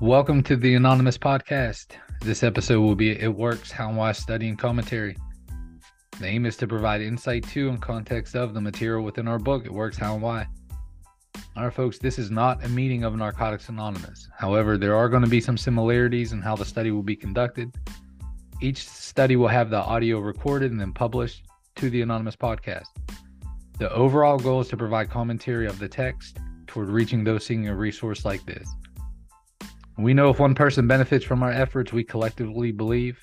Welcome to the Anonymous Podcast. This episode will be It Works How and Why Study and Commentary. The aim is to provide insight to and context of the material within our book, It Works How and Why. All right, folks, this is not a meeting of Narcotics Anonymous. However, there are going to be some similarities in how the study will be conducted. Each study will have the audio recorded and then published to the Anonymous Podcast. The overall goal is to provide commentary of the text toward reaching those seeking a resource like this. We know if one person benefits from our efforts, we collectively believe,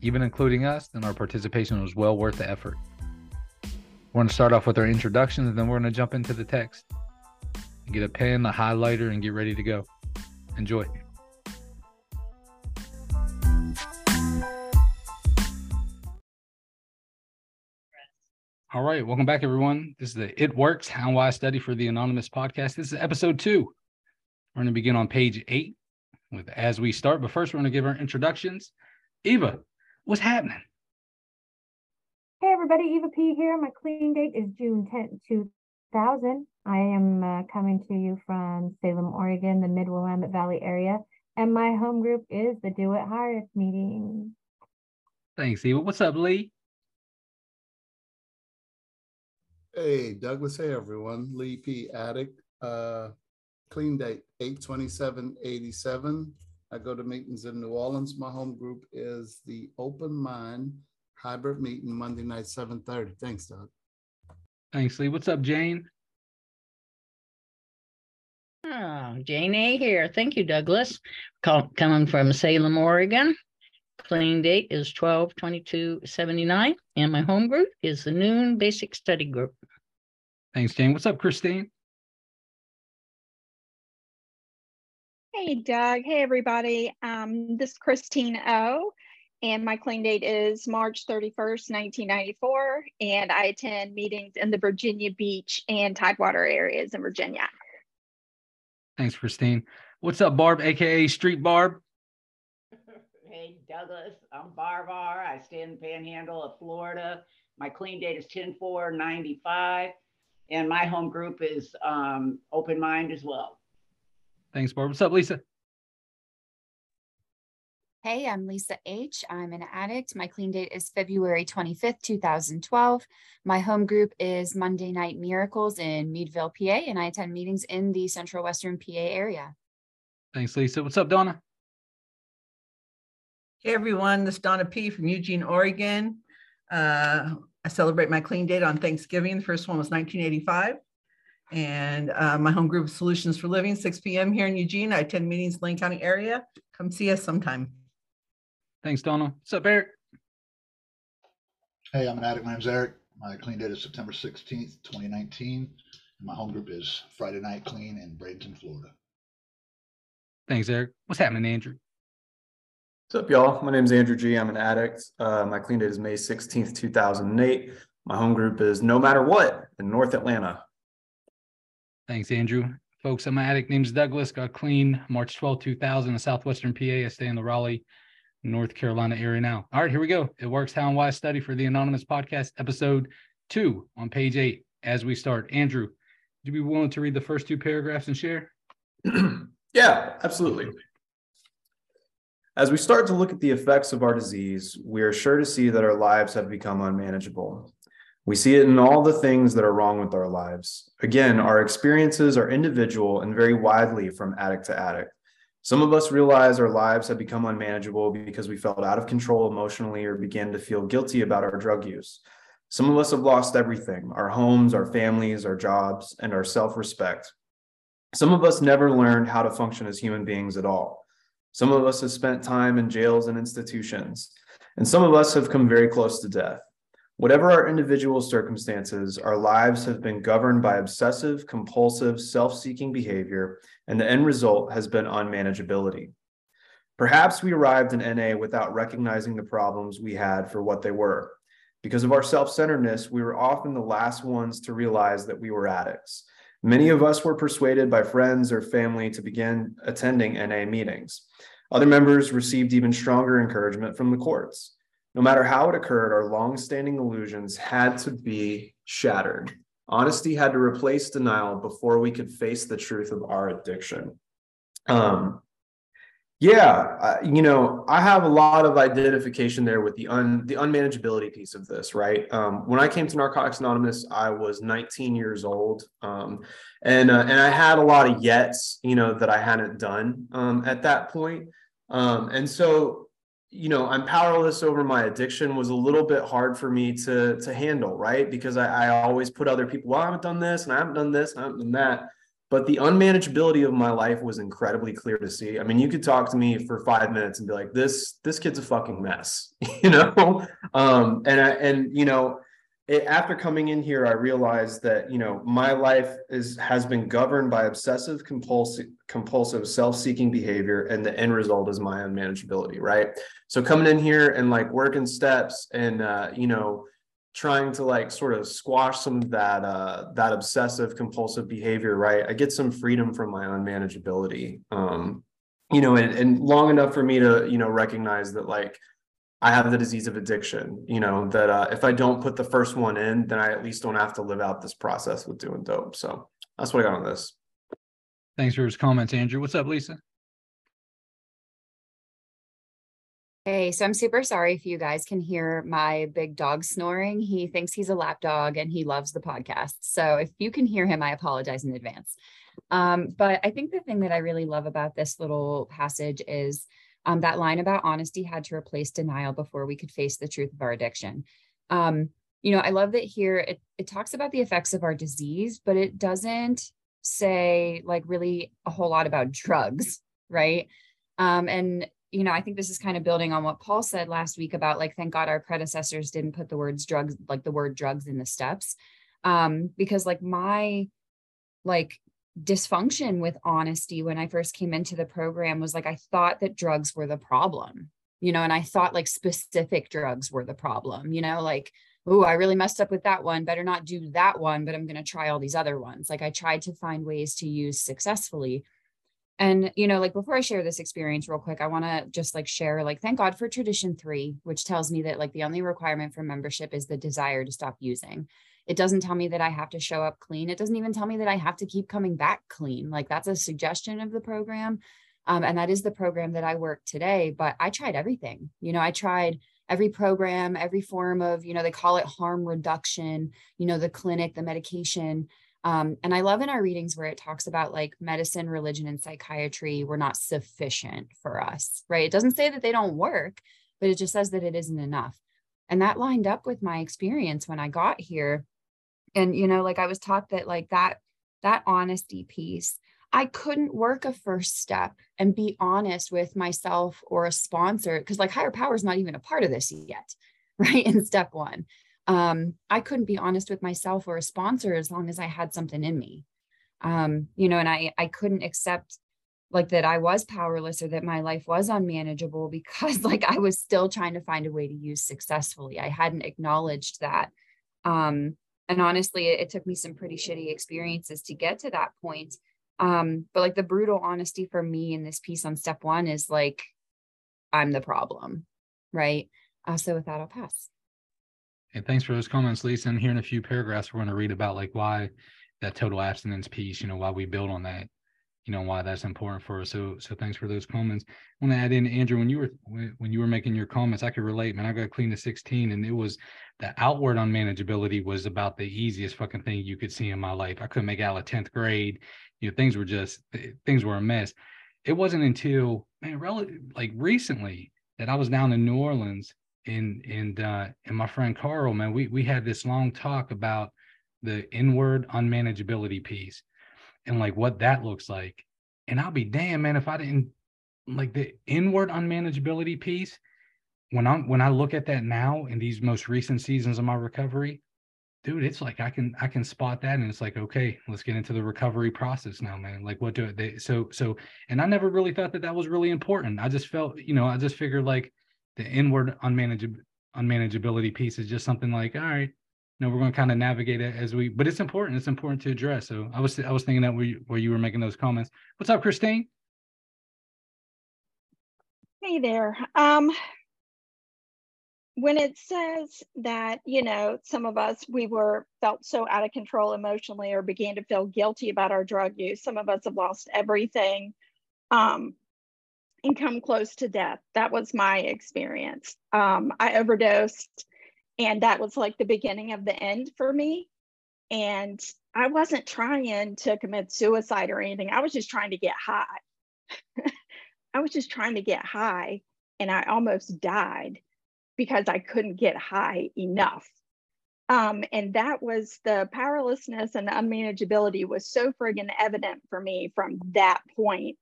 even including us, then our participation was well worth the effort. We're going to start off with our introductions, and then we're going to jump into the text. Get a pen, a highlighter, and get ready to go. Enjoy. All right, welcome back, everyone. This is the It Works How I Study for the Anonymous podcast. This is episode two. We're going to begin on page eight with as we start. But first, we're going to give our introductions. Eva, what's happening? Hey, everybody. Eva P here. My clean date is June 10th, 2000. I am uh, coming to you from Salem, Oregon, the Mid Willamette Valley area. And my home group is the Do It Hire meeting. Thanks, Eva. What's up, Lee? Hey, Douglas. Hey, everyone. Lee P. Addict. Uh, clean date 82787. I go to meetings in New Orleans. My home group is the Open Mind Hybrid Meeting Monday night, 7:30. Thanks, Doug. Thanks, Lee. What's up, Jane? Oh, Jane A here. Thank you, Douglas. Call, coming from Salem, Oregon. Clean date is 12 22 79. And my home group is the Noon Basic Study Group. Thanks, Jane. What's up, Christine? Hey, Doug. Hey, everybody. Um, this is Christine O, and my clean date is March 31st, 1994, and I attend meetings in the Virginia Beach and Tidewater areas in Virginia. Thanks, Christine. What's up, Barb, aka Street Barb? Hey, Douglas. I'm Barb R. I stay in the panhandle of Florida. My clean date is 10 4 95, and my home group is um, Open Mind as well. Thanks, Barb. What's up, Lisa? Hey, I'm Lisa H. I'm an addict. My clean date is February 25th, 2012. My home group is Monday Night Miracles in Meadville, PA, and I attend meetings in the Central Western PA area. Thanks, Lisa. What's up, Donna? Hey, everyone. This is Donna P. from Eugene, Oregon. Uh, I celebrate my clean date on Thanksgiving. The first one was 1985 and uh, my home group Solutions for Living, 6 p.m. here in Eugene. I attend meetings in Lane County area. Come see us sometime. Thanks, Donna. What's up, Eric? Hey, I'm an addict. My name's Eric. My clean date is September 16th, 2019. My home group is Friday Night Clean in Bradenton, Florida. Thanks, Eric. What's happening, Andrew? What's up, y'all? My name is Andrew G. I'm an addict. Uh, my clean date is May 16th, 2008. My home group is No Matter What in North Atlanta. Thanks, Andrew. Folks, I'm an addict named Douglas, got clean March 12, 2000 in Southwestern PA. I stay in the Raleigh, North Carolina area now. All right, here we go. It works how and why study for the Anonymous Podcast, episode two on page eight. As we start, Andrew, would you be willing to read the first two paragraphs and share? yeah, absolutely. As we start to look at the effects of our disease, we are sure to see that our lives have become unmanageable. We see it in all the things that are wrong with our lives. Again, our experiences are individual and vary widely from addict to addict. Some of us realize our lives have become unmanageable because we felt out of control emotionally or began to feel guilty about our drug use. Some of us have lost everything our homes, our families, our jobs, and our self respect. Some of us never learned how to function as human beings at all. Some of us have spent time in jails and institutions, and some of us have come very close to death. Whatever our individual circumstances, our lives have been governed by obsessive, compulsive, self seeking behavior, and the end result has been unmanageability. Perhaps we arrived in NA without recognizing the problems we had for what they were. Because of our self centeredness, we were often the last ones to realize that we were addicts. Many of us were persuaded by friends or family to begin attending NA meetings. Other members received even stronger encouragement from the courts. No matter how it occurred, our long-standing illusions had to be shattered. Honesty had to replace denial before we could face the truth of our addiction. Um, Yeah, you know, I have a lot of identification there with the un the unmanageability piece of this, right? Um, when I came to Narcotics Anonymous, I was 19 years old, um, and uh, and I had a lot of yets, you know, that I hadn't done um, at that point, um, and so you know, I'm powerless over my addiction was a little bit hard for me to to handle, right? Because I, I always put other people, well, I haven't done this, and I haven't done this, and I haven't done that but the unmanageability of my life was incredibly clear to see. I mean, you could talk to me for five minutes and be like, "This this kid's a fucking mess," you know. Um, and I, and you know, it, after coming in here, I realized that you know my life is has been governed by obsessive compulsive compulsive self-seeking behavior, and the end result is my unmanageability. Right. So coming in here and like working steps and uh, you know trying to like sort of squash some of that uh that obsessive compulsive behavior right i get some freedom from my unmanageability um you know and, and long enough for me to you know recognize that like i have the disease of addiction you know that uh, if i don't put the first one in then i at least don't have to live out this process with doing dope so that's what i got on this thanks for his comments andrew what's up lisa Hey, so I'm super sorry if you guys can hear my big dog snoring. He thinks he's a lap dog and he loves the podcast. So if you can hear him, I apologize in advance. Um, but I think the thing that I really love about this little passage is um, that line about honesty had to replace denial before we could face the truth of our addiction. Um, you know, I love that here it, it talks about the effects of our disease, but it doesn't say like really a whole lot about drugs, right? Um, and you know, I think this is kind of building on what Paul said last week about like, thank God our predecessors didn't put the words drugs, like the word drugs in the steps. Um, because like my like dysfunction with honesty when I first came into the program was like, I thought that drugs were the problem, you know, and I thought like specific drugs were the problem, you know, like, oh, I really messed up with that one. Better not do that one, but I'm going to try all these other ones. Like I tried to find ways to use successfully and, you know, like before I share this experience real quick, I want to just like share, like, thank God for tradition three, which tells me that like the only requirement for membership is the desire to stop using. It doesn't tell me that I have to show up clean. It doesn't even tell me that I have to keep coming back clean. Like that's a suggestion of the program. Um, and that is the program that I work today. But I tried everything. You know, I tried every program, every form of, you know, they call it harm reduction, you know, the clinic, the medication. Um, and I love in our readings where it talks about like medicine, religion, and psychiatry were not sufficient for us, right? It doesn't say that they don't work, but it just says that it isn't enough. And that lined up with my experience when I got here. And, you know, like I was taught that like that, that honesty piece, I couldn't work a first step and be honest with myself or a sponsor because like higher power is not even a part of this yet, right? In step one um, I couldn't be honest with myself or a sponsor as long as I had something in me. Um, you know, and I I couldn't accept like that I was powerless or that my life was unmanageable because like I was still trying to find a way to use successfully. I hadn't acknowledged that. Um, and honestly, it, it took me some pretty shitty experiences to get to that point. Um, but like the brutal honesty for me in this piece on step one is like, I'm the problem, right? Uh, so with that, I'll pass. And thanks for those comments, Lisa. And here in a few paragraphs, we're going to read about like why that total abstinence piece, you know, why we build on that, you know, why that's important for us. So, so thanks for those comments. I want to add in, Andrew, when you were when you were making your comments, I could relate. Man, I got clean to 16, and it was the outward unmanageability was about the easiest fucking thing you could see in my life. I couldn't make out of 10th grade. You know, things were just things were a mess. It wasn't until man, relative like recently that I was down in New Orleans and and uh and my friend Carl, man, we we had this long talk about the inward unmanageability piece and like what that looks like. And I'll be damn, man, if I didn't like the inward unmanageability piece, when I'm when I look at that now in these most recent seasons of my recovery, dude, it's like I can I can spot that and it's like, okay, let's get into the recovery process now, man. Like what do they so so and I never really thought that that was really important. I just felt, you know, I just figured like the inward unmanageable unmanageability piece is just something like, all right, you know, we're going to kind of navigate it as we, but it's important. It's important to address. So I was, I was thinking that where you, where you were making those comments. What's up, Christine? Hey there. Um, when it says that, you know, some of us, we were felt so out of control emotionally or began to feel guilty about our drug use. Some of us have lost everything. Um, and come close to death. That was my experience. Um, I overdosed, and that was like the beginning of the end for me. And I wasn't trying to commit suicide or anything. I was just trying to get high. I was just trying to get high, and I almost died because I couldn't get high enough. Um, and that was the powerlessness and the unmanageability was so friggin' evident for me from that point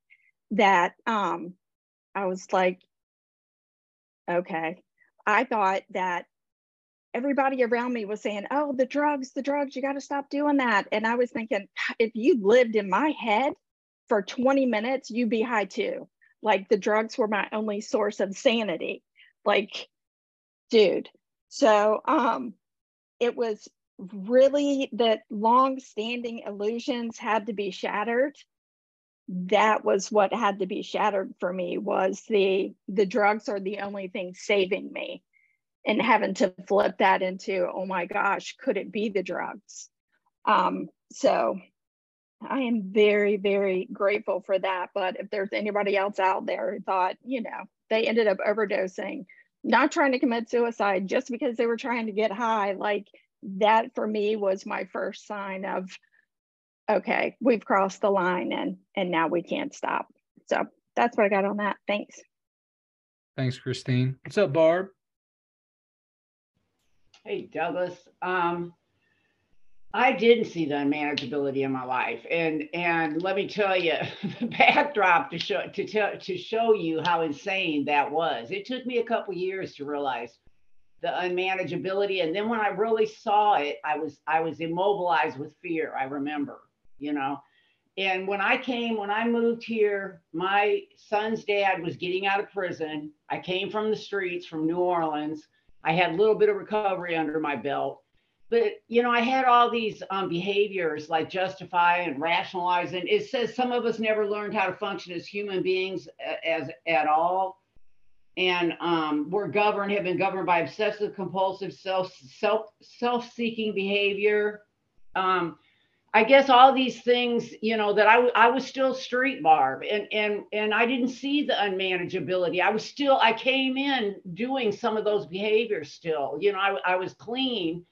that um, I was like, okay. I thought that everybody around me was saying, oh, the drugs, the drugs, you got to stop doing that. And I was thinking, if you lived in my head for 20 minutes, you'd be high too. Like the drugs were my only source of sanity. Like, dude. So, um, it was really that long standing illusions had to be shattered that was what had to be shattered for me was the the drugs are the only thing saving me and having to flip that into oh my gosh could it be the drugs? Um so i am very very grateful for that. But if there's anybody else out there who thought you know they ended up overdosing not trying to commit suicide just because they were trying to get high like that for me was my first sign of okay we've crossed the line and and now we can't stop. So that's what i got on that. Thanks. Thanks christine. What's up barb hey douglas um I didn't see the unmanageability in my life, and and let me tell you, the backdrop to show to tell to show you how insane that was. It took me a couple years to realize the unmanageability, and then when I really saw it, I was I was immobilized with fear. I remember, you know, and when I came, when I moved here, my son's dad was getting out of prison. I came from the streets from New Orleans. I had a little bit of recovery under my belt. But you know i had all these um, behaviors like justify and rationalize and it says some of us never learned how to function as human beings as at all. And um, we're governed have been governed by obsessive compulsive self self self-seeking behavior. Um, i guess all these things you know that I, I was still street barb and and and i didn't see the unmanageability i was still i came in doing some of those behaviors still you know i, I was clean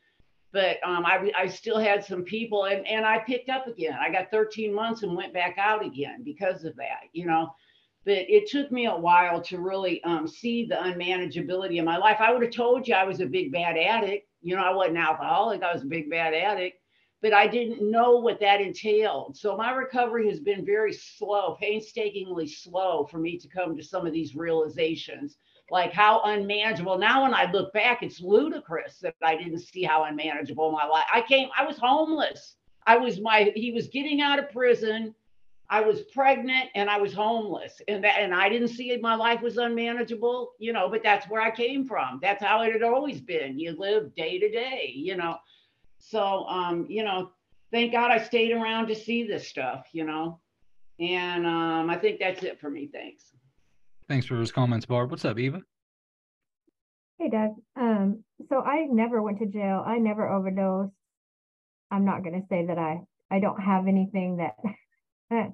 but um, I, I still had some people and, and I picked up again. I got 13 months and went back out again because of that, you know. But it took me a while to really um, see the unmanageability of my life. I would have told you I was a big bad addict. You know, I wasn't alcoholic, I was a big bad addict, but I didn't know what that entailed. So my recovery has been very slow, painstakingly slow for me to come to some of these realizations like how unmanageable. Now, when I look back, it's ludicrous that I didn't see how unmanageable my life. I came, I was homeless. I was my, he was getting out of prison. I was pregnant and I was homeless, and that, and I didn't see it. my life was unmanageable, you know. But that's where I came from. That's how it had always been. You live day to day, you know. So, um, you know, thank God I stayed around to see this stuff, you know. And um, I think that's it for me. Thanks. Thanks for those comments, Barb. What's up, Eva? Hey, Doug. Um, so I never went to jail. I never overdosed. I'm not going to say that I I don't have anything that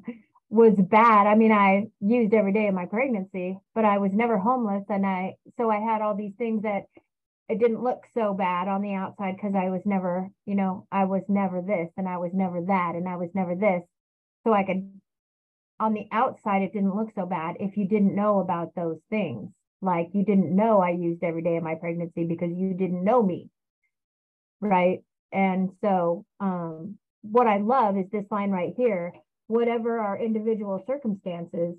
was bad. I mean, I used every day of my pregnancy, but I was never homeless, and I so I had all these things that it didn't look so bad on the outside because I was never, you know, I was never this, and I was never that, and I was never this. So I could on the outside it didn't look so bad if you didn't know about those things. Like you didn't know i used every day of my pregnancy because you didn't know me. Right? And so um, what i love is this line right here whatever our individual circumstances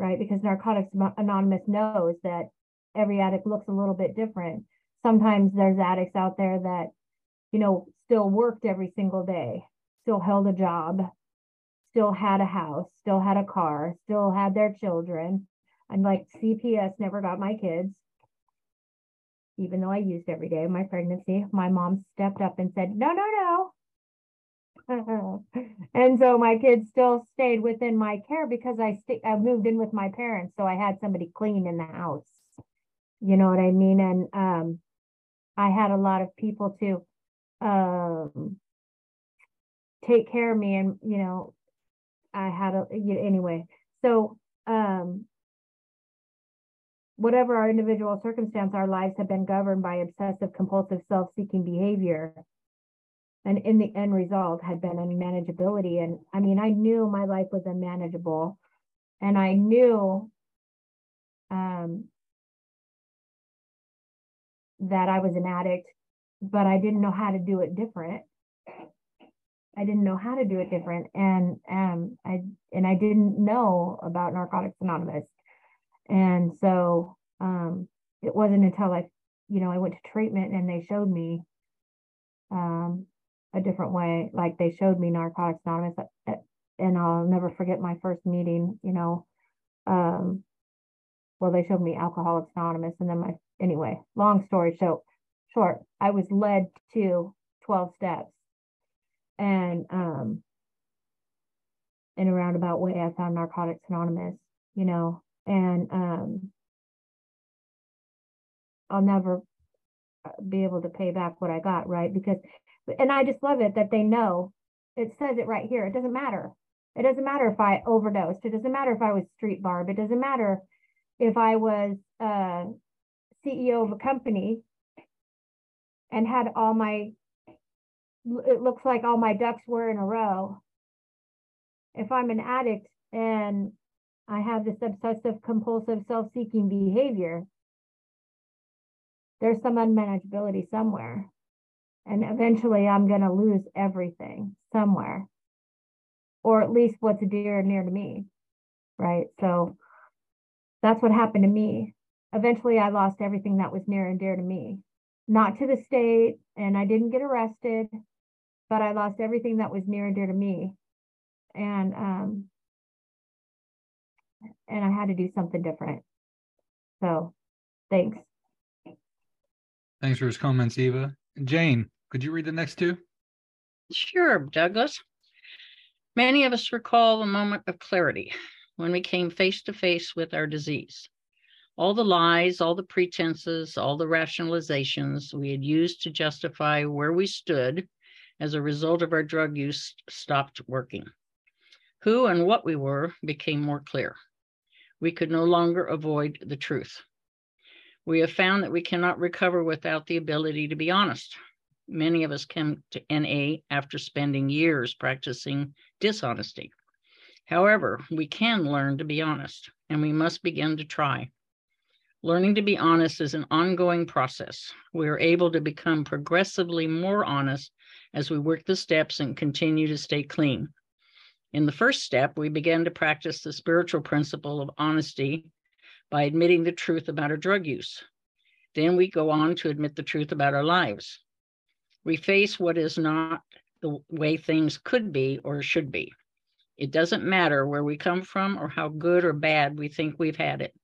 right? Because narcotics anonymous knows that every addict looks a little bit different sometimes there's addicts out there that you know still worked every single day still held a job still had a house, still had a car, still had their children. I'm like, CPS never got my kids. Even though I used every day of my pregnancy, my mom stepped up and said, no, no, no. and so my kids still stayed within my care because I st- I moved in with my parents, so I had somebody clean in the house. You know what I mean? And um, I had a lot of people to um, take care of me, and you know, I had a you know, anyway. So um whatever our individual circumstance, our lives have been governed by obsessive compulsive self-seeking behavior. And in the end result had been unmanageability. And I mean, I knew my life was unmanageable. And I knew um, that I was an addict, but I didn't know how to do it different. I didn't know how to do it different, and um, I and I didn't know about Narcotics Anonymous, and so um, it wasn't until I, you know, I went to treatment and they showed me um, a different way. Like they showed me Narcotics Anonymous, uh, and I'll never forget my first meeting. You know, um, well, they showed me Alcoholics Anonymous, and then my anyway. Long story short, short, I was led to twelve steps, and um, in a roundabout way, I found Narcotics Anonymous. You know, and um, I'll never uh, be able to pay back what I got, right? Because, and I just love it that they know it says it right here. It doesn't matter. It doesn't matter if I overdosed. It doesn't matter if I was street barb. It doesn't matter if I was uh, CEO of a company and had all my, it looks like all my ducks were in a row. If I'm an addict and I have this obsessive compulsive self seeking behavior, there's some unmanageability somewhere. And eventually I'm going to lose everything somewhere, or at least what's dear and near to me. Right. So that's what happened to me. Eventually I lost everything that was near and dear to me, not to the state, and I didn't get arrested, but I lost everything that was near and dear to me. And, um, and I had to do something different. So thanks. Thanks for his comments, Eva. Jane, could you read the next two? Sure, Douglas. Many of us recall the moment of clarity when we came face to face with our disease. All the lies, all the pretenses, all the rationalizations we had used to justify where we stood as a result of our drug use stopped working. Who and what we were became more clear. We could no longer avoid the truth. We have found that we cannot recover without the ability to be honest. Many of us came to NA after spending years practicing dishonesty. However, we can learn to be honest, and we must begin to try. Learning to be honest is an ongoing process. We are able to become progressively more honest as we work the steps and continue to stay clean. In the first step, we began to practice the spiritual principle of honesty by admitting the truth about our drug use. Then we go on to admit the truth about our lives. We face what is not the way things could be or should be. It doesn't matter where we come from or how good or bad we think we've had it.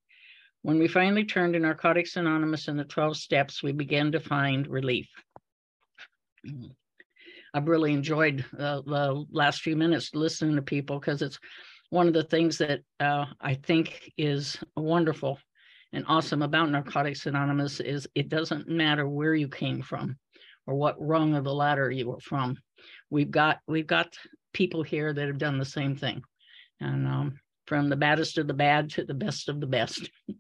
When we finally turned to Narcotics Anonymous and the 12 steps, we began to find relief. I've really enjoyed uh, the last few minutes listening to people because it's one of the things that uh, I think is wonderful and awesome about Narcotics Anonymous is it doesn't matter where you came from or what rung of the ladder you were from. We've got we've got people here that have done the same thing, and um, from the baddest of the bad to the best of the best.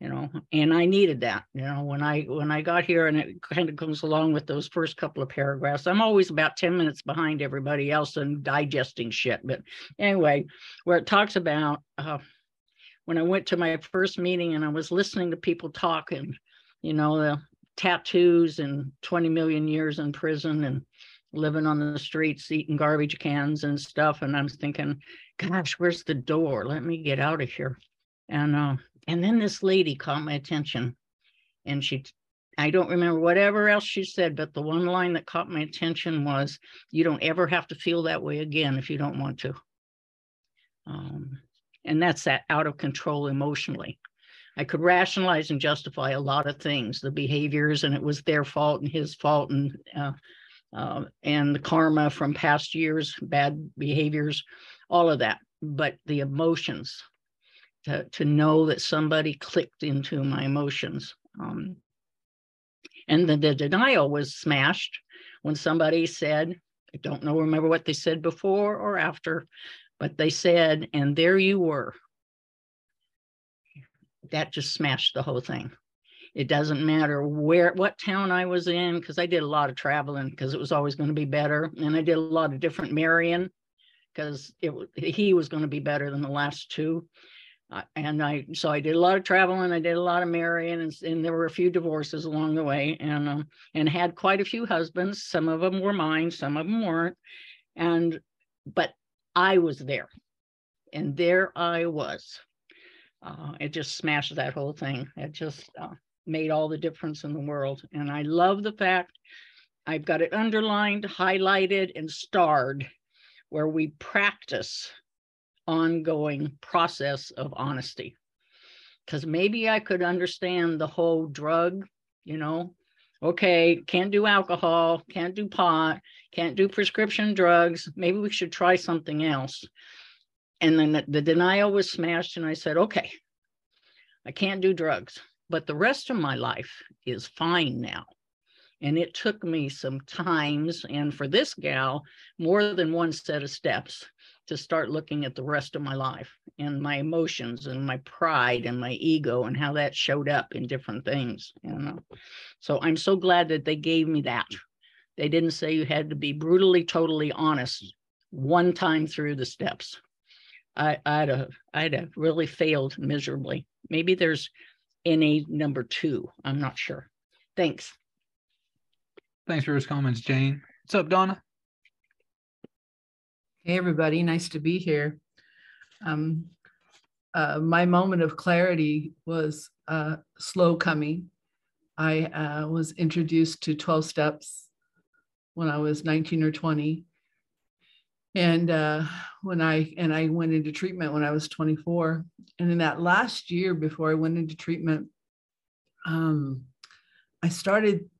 you know and i needed that you know when i when i got here and it kind of goes along with those first couple of paragraphs i'm always about 10 minutes behind everybody else and digesting shit but anyway where it talks about uh, when i went to my first meeting and i was listening to people talk and you know the tattoos and 20 million years in prison and living on the streets eating garbage cans and stuff and i'm thinking gosh where's the door let me get out of here and uh, and then this lady caught my attention and she, I don't remember whatever else she said, but the one line that caught my attention was, you don't ever have to feel that way again if you don't want to. Um, and that's that out of control emotionally. I could rationalize and justify a lot of things, the behaviors, and it was their fault and his fault, and uh, uh, and the karma from past years, bad behaviors, all of that. But the emotions, to, to know that somebody clicked into my emotions. Um, and the, the denial was smashed when somebody said, I don't know, remember what they said before or after, but they said, and there you were. that just smashed the whole thing. It doesn't matter where, what town I was in, because I did a lot of traveling because it was always going to be better. And I did a lot of different marrying because it he was going to be better than the last two. Uh, and I, so I did a lot of traveling, I did a lot of marrying, and, and there were a few divorces along the way, and um, and had quite a few husbands. Some of them were mine, some of them weren't, and but I was there, and there I was. Uh, it just smashed that whole thing. It just uh, made all the difference in the world, and I love the fact I've got it underlined, highlighted, and starred, where we practice ongoing process of honesty. Because maybe I could understand the whole drug, you know, okay, can't do alcohol, can't do pot, can't do prescription drugs. Maybe we should try something else. And then the, denial was smashed, and I said, okay, I can't do drugs, but the rest of my life is fine now. And it took me some times, and for this gal, more than one set of steps to start looking at the rest of my life and my emotions and my pride and my ego and how that showed up in different things you know? So i'm so glad that they gave me that. They didn't say you had to be brutally totally honest one time through the steps. I i'd have i'd have really failed miserably. Maybe there's NA number two i'm not sure thanks thanks for his comments jane what's up donna Hey, everybody. Nice to be here. Um, uh, my moment of clarity was uh, slow coming. I uh, was introduced to 12 steps when I was 19 or 20. And uh, when I and I went into treatment when I was 24. And in that last year before I went into treatment, um, I started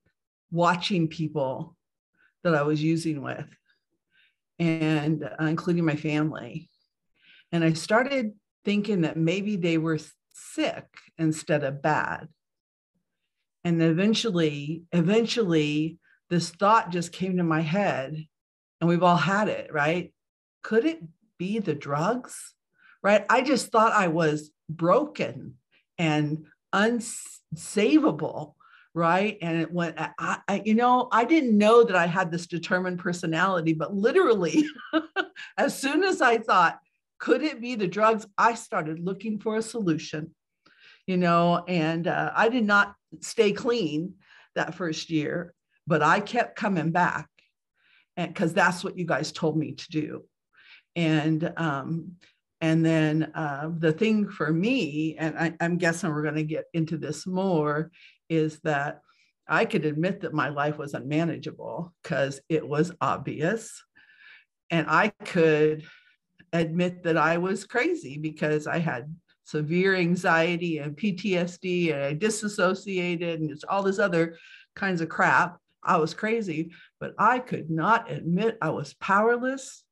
watching people that I was using with and uh, including my family. And I started thinking that maybe they were sick instead of bad. And eventually, eventually, this thought just came to my head, and we've all had it, right? Could it be the drugs? Right? I just thought I was broken and unsavable right and it went I, I, you know i didn't know that i had this determined personality but literally as soon as i thought could it be the drugs i started looking for a solution you know and uh, i did not stay clean that first year but i kept coming back because that's what you guys told me to do and um and then uh, the thing for me, and I, I'm guessing we're going to get into this more, is that I could admit that my life was unmanageable because it was obvious. And I could admit that I was crazy because I had severe anxiety and PTSD and I disassociated and it's all this other kinds of crap. I was crazy, but I could not admit I was powerless.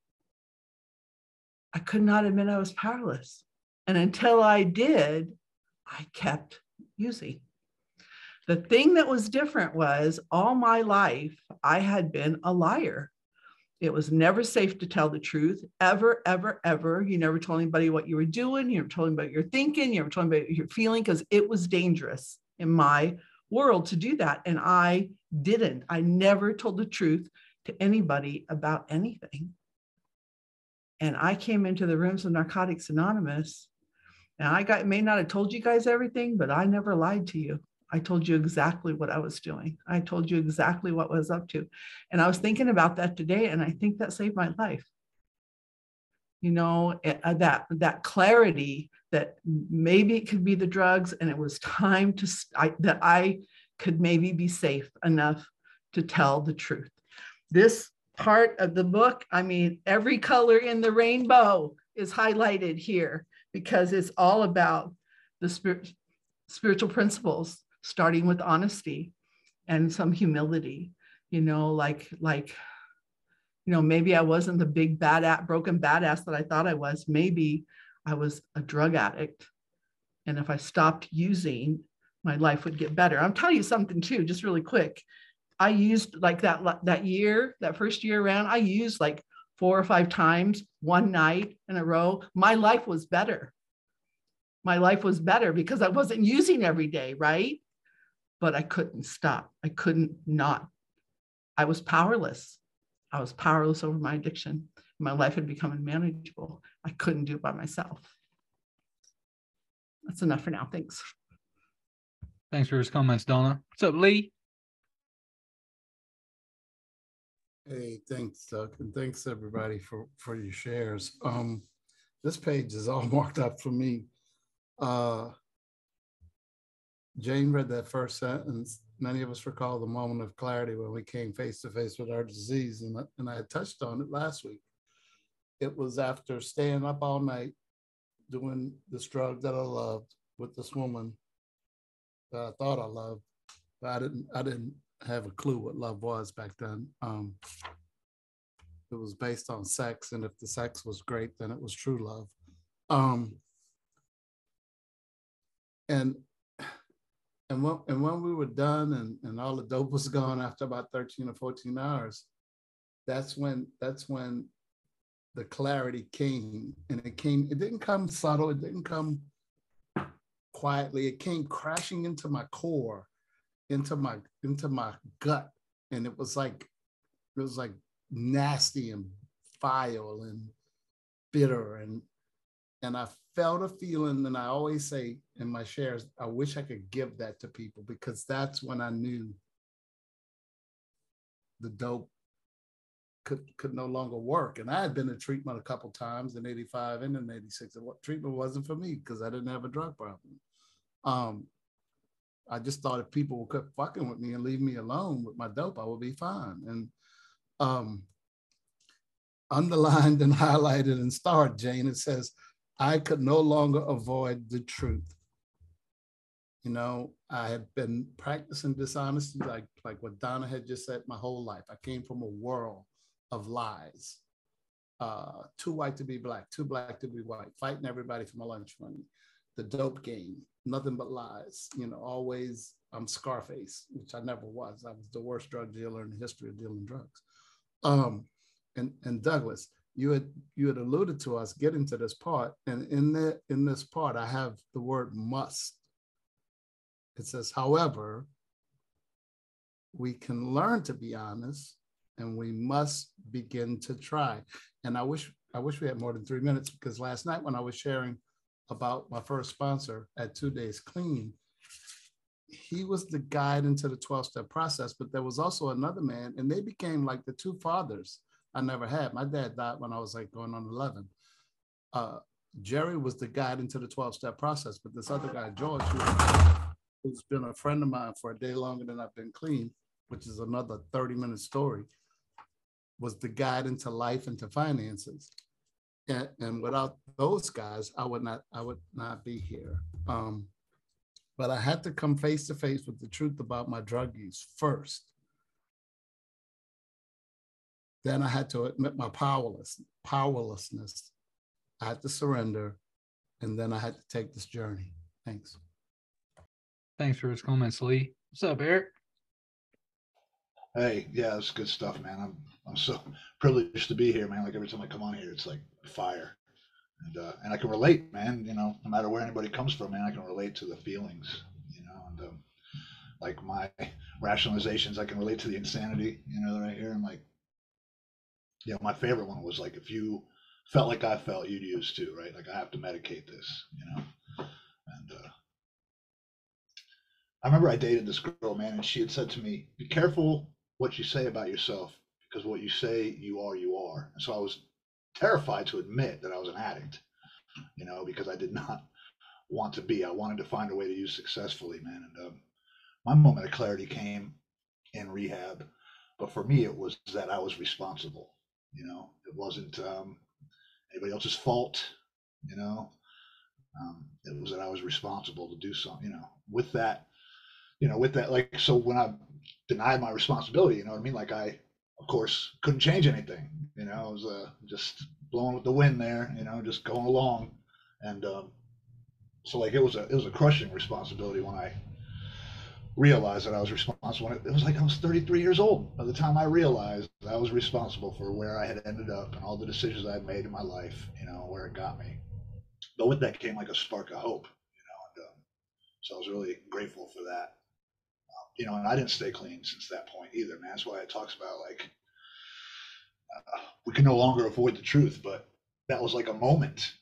I could not admit I was powerless. And until I did, I kept using. The thing that was different was all my life, I had been a liar. It was never safe to tell the truth, ever, ever, ever. You never told anybody what you were doing. You never told anybody what you're thinking. You never told anybody what you're feeling because it was dangerous in my world to do that. And I didn't. I never told the truth to anybody about anything. And I came into the rooms of Narcotics Anonymous. And I got may not have told you guys everything, but I never lied to you. I told you exactly what I was doing. I told you exactly what I was up to. And I was thinking about that today, and I think that saved my life. You know, eh, uh, that that clarity that maybe it could be the drugs, and it was time to I, that I could maybe be safe enough to tell the truth. This part of the book, I mean, every color in the rainbow is highlighted here because it's all about the spirit, spiritual principles starting with honesty and some humility you know like like you know maybe i wasn't the big bad at broken badass that i thought i was maybe i was a drug addict and if i stopped using my life would get better i'm telling you something too just really quick i used like that that year that first year around i used like four or five times one night in a row my life was better my life was better because I wasn't using every day, right? But I couldn't stop. I couldn't not. I was powerless. I was powerless over my addiction. My life had become unmanageable. I couldn't do it by myself. That's enough for now. Thanks. Thanks for his comments, Donna. What's up, Lee? Hey, thanks, Doug, and thanks everybody for for your shares. Um, this page is all marked up for me. Uh, Jane read that first sentence. Many of us recall the moment of clarity when we came face to face with our disease, and, and I had touched on it last week. It was after staying up all night doing this drug that I loved with this woman that I thought I loved, but I didn't. I didn't have a clue what love was back then. Um, it was based on sex, and if the sex was great, then it was true love. Um, and and when and when we were done and, and all the dope was gone after about 13 or 14 hours, that's when that's when the clarity came. And it came, it didn't come subtle, it didn't come quietly, it came crashing into my core into my into my gut. And it was like it was like nasty and vile and bitter. And and I felt a feeling and I always say in my shares I wish I could give that to people because that's when I knew the dope could could no longer work. And I had been in treatment a couple times in 85 and in 86 and what treatment wasn't for me because I didn't have a drug problem um I just thought if people would quit fucking with me and leave me alone with my dope, I would be fine. And um, underlined and highlighted and starred, Jane, it says, I could no longer avoid the truth. You know, I had been practicing dishonesty, like, like what Donna had just said, my whole life. I came from a world of lies. Uh, too white to be black, too black to be white, fighting everybody for my lunch money, the dope game, nothing but lies. You know, always I'm Scarface, which I never was. I was the worst drug dealer in the history of dealing drugs. Um, and and Douglas, you had you had alluded to us getting to this part, and in the in this part, I have the word must. It says, however, we can learn to be honest, and we must begin to try. And I wish I wish we had more than three minutes because last night when I was sharing about my first sponsor at Two Days Clean, he was the guide into the 12 step process, but there was also another man, and they became like the two fathers I never had. My dad died when I was like going on 11. Uh, Jerry was the guide into the 12 step process, but this other guy, George, who, who's been a friend of mine for a day longer than I've been clean, which is another 30 minute story, was the guide into life and to finances and, and without those guys, I would not I would not be here. Um, but I had to come face to face with the truth about my drug use first. Then I had to admit my powerless powerlessness. I had to surrender, and then I had to take this journey. Thanks. Thanks for his comments, Lee. What's up, Eric? Hey, yeah, it's good stuff, man. I'm I'm so privileged to be here, man. Like every time I come on here, it's like fire, and uh, and I can relate, man. You know, no matter where anybody comes from, man, I can relate to the feelings, you know, and um, like my rationalizations, I can relate to the insanity, you know, right here. And like, yeah, my favorite one was like, if you felt like I felt, you'd use too, right? Like I have to medicate this, you know, and. uh I remember I dated this girl, man, and she had said to me, "Be careful what you say about yourself because what you say you are you are and so i was terrified to admit that i was an addict you know because i did not want to be i wanted to find a way to use successfully man and um, my moment of clarity came in rehab but for me it was that i was responsible you know it wasn't um, anybody else's fault you know um, it was that i was responsible to do something you know with that you know with that like so when i denied my responsibility. You know what I mean? Like I, of course, couldn't change anything. You know, I was uh, just blowing with the wind there. You know, just going along, and um, so like it was a it was a crushing responsibility when I realized that I was responsible. It was like I was 33 years old by the time I realized I was responsible for where I had ended up and all the decisions I had made in my life. You know, where it got me. But with that came like a spark of hope. You know, and um, so I was really grateful for that. You know, and I didn't stay clean since that point either, man. That's why it talks about like uh, we can no longer avoid the truth, but that was like a moment.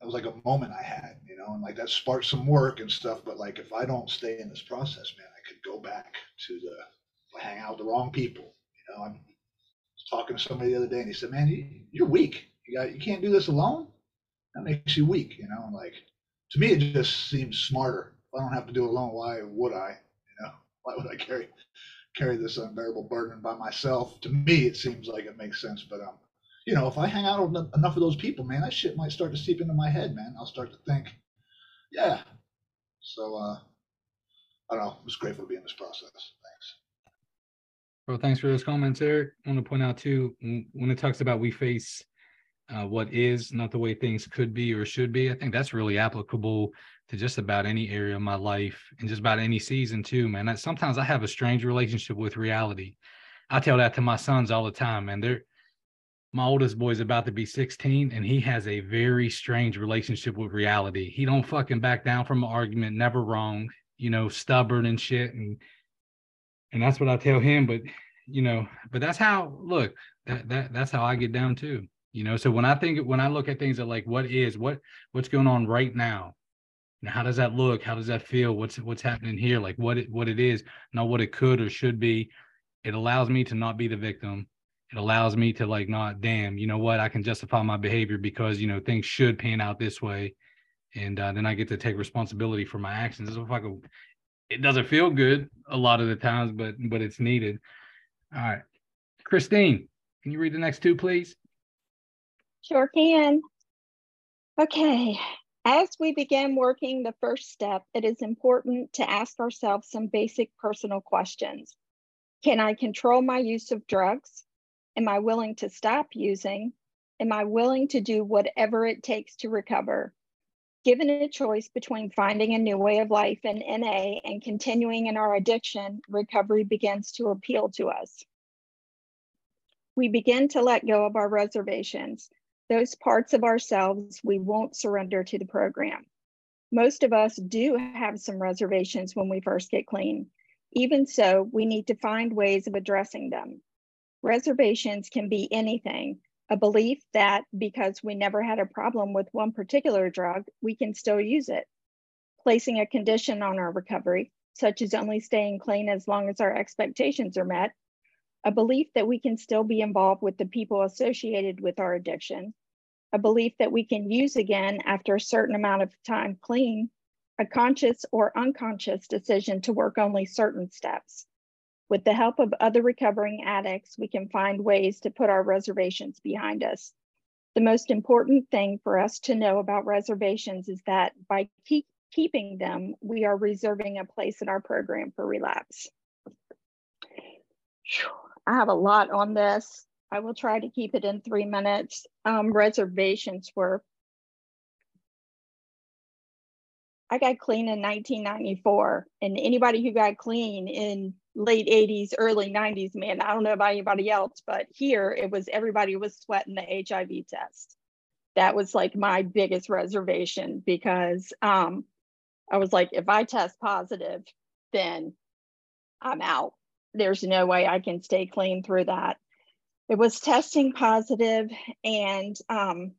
That was like a moment I had, you know, and like that sparked some work and stuff. But like if I don't stay in this process, man, I could go back to the hang out with the wrong people. You know, I'm talking to somebody the other day and he said, "Man, you, you're weak. You got you can't do this alone. That makes you weak." You know, and like to me, it just seems smarter. If I don't have to do it alone, why would I? Why would I carry carry this unbearable burden by myself? To me, it seems like it makes sense. But um, you know, if I hang out with enough of those people, man, that shit might start to seep into my head, man. I'll start to think, yeah. So uh, I don't know. I'm just grateful to be in this process. Thanks. Well, thanks for those comments, Eric. I want to point out too, when it talks about we face uh, what is, not the way things could be or should be, I think that's really applicable to just about any area of my life and just about any season too, man. Sometimes I have a strange relationship with reality. I tell that to my sons all the time, man. They're my oldest boy's about to be 16 and he has a very strange relationship with reality. He don't fucking back down from an argument, never wrong, you know, stubborn and shit. And and that's what I tell him. But you know, but that's how look that that that's how I get down too. You know, so when I think when I look at things that like what is what what's going on right now, how does that look? How does that feel? What's what's happening here? Like what it what it is, not what it could or should be. It allows me to not be the victim. It allows me to like not damn, you know what? I can justify my behavior because you know things should pan out this way, and uh, then I get to take responsibility for my actions. It's like a, it doesn't feel good a lot of the times, but but it's needed. All right, Christine, can you read the next two, please? Sure can. Okay, as we begin working the first step, it is important to ask ourselves some basic personal questions. Can I control my use of drugs? Am I willing to stop using? Am I willing to do whatever it takes to recover? Given a choice between finding a new way of life in NA and continuing in our addiction, recovery begins to appeal to us. We begin to let go of our reservations, those parts of ourselves we won't surrender to the program. Most of us do have some reservations when we first get clean. Even so, we need to find ways of addressing them. Reservations can be anything, a belief that because we never had a problem with one particular drug, we can still use it. Placing a condition on our recovery, such as only staying clean as long as our expectations are met, a belief that we can still be involved with the people associated with our addiction, a belief that we can use again after a certain amount of time clean, a conscious or unconscious decision to work only certain steps. With the help of other recovering addicts, we can find ways to put our reservations behind us. The most important thing for us to know about reservations is that by keep, keeping them, we are reserving a place in our program for relapse. I have a lot on this. I will try to keep it in three minutes. Um, reservations were I got clean in 1994, and anybody who got clean in late 80s, early 90s, man, I don't know about anybody else, but here it was everybody was sweating the HIV test. That was like my biggest reservation because um, I was like, if I test positive, then I'm out. There's no way I can stay clean through that. It was testing positive, and um,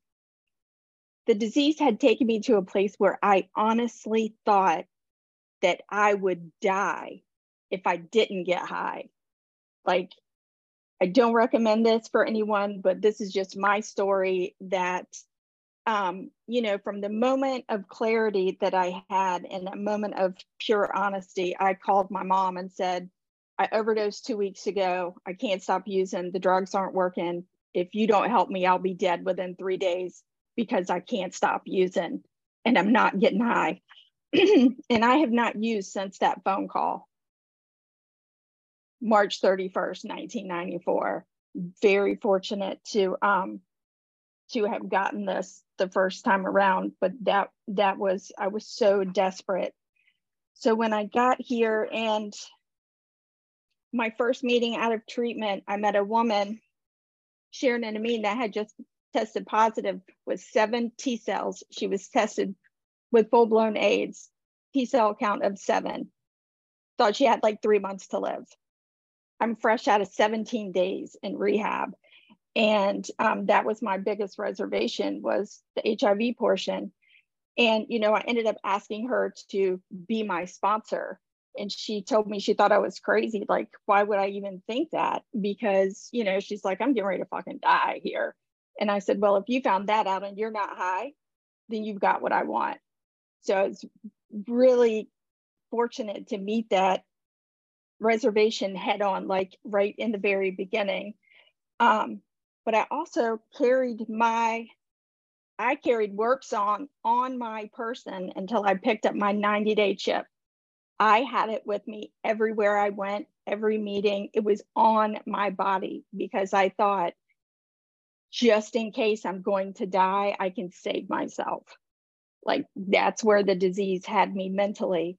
the disease had taken me to a place where I honestly thought that I would die if I didn't get high. Like, I don't recommend this for anyone, but this is just my story that, um, you know, from the moment of clarity that I had and a moment of pure honesty, I called my mom and said, I overdosed two weeks ago. I can't stop using. The drugs aren't working. If you don't help me, I'll be dead within three days because I can't stop using and I'm not getting high. and I have not used since that phone call. March 31st, 1994. Very fortunate to um to have gotten this the first time around, but that that was I was so desperate. So when I got here and my first meeting out of treatment, I met a woman, Sharon and Amin, that had just tested positive with seven T cells. She was tested with full blown AIDS. T cell count of seven. Thought she had like three months to live. I'm fresh out of 17 days in rehab. And um, that was my biggest reservation was the HIV portion. And, you know, I ended up asking her to be my sponsor. And she told me she thought I was crazy. Like, why would I even think that? Because, you know, she's like, I'm getting ready to fucking die here. And I said, well, if you found that out and you're not high, then you've got what I want. So I was really fortunate to meet that reservation head on, like right in the very beginning. Um, but I also carried my, I carried works on on my person until I picked up my 90 day chip. I had it with me everywhere I went, every meeting. It was on my body because I thought, just in case I'm going to die, I can save myself. Like that's where the disease had me mentally.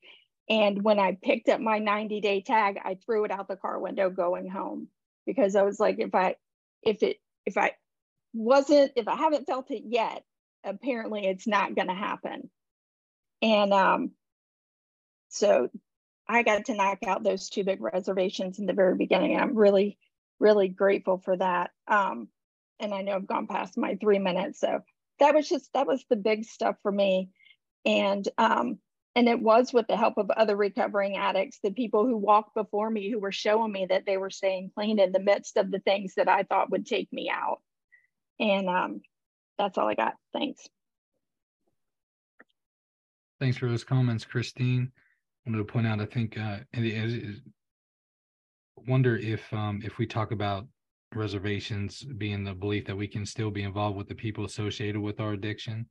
And when I picked up my 90 day tag, I threw it out the car window going home because I was like, if I, if it, if I wasn't, if I haven't felt it yet, apparently it's not going to happen. And um, so I got to knock out those two big reservations in the very beginning. I'm really, really grateful for that. Um, and I know I've gone past my three minutes. So that was just, that was the big stuff for me. And um, and it was with the help of other recovering addicts, the people who walked before me who were showing me that they were staying clean in the midst of the things that I thought would take me out. And um, that's all I got. Thanks. Thanks for those comments, Christine. Wanted to point out, I think, uh, and wonder if um, if we talk about reservations being the belief that we can still be involved with the people associated with our addiction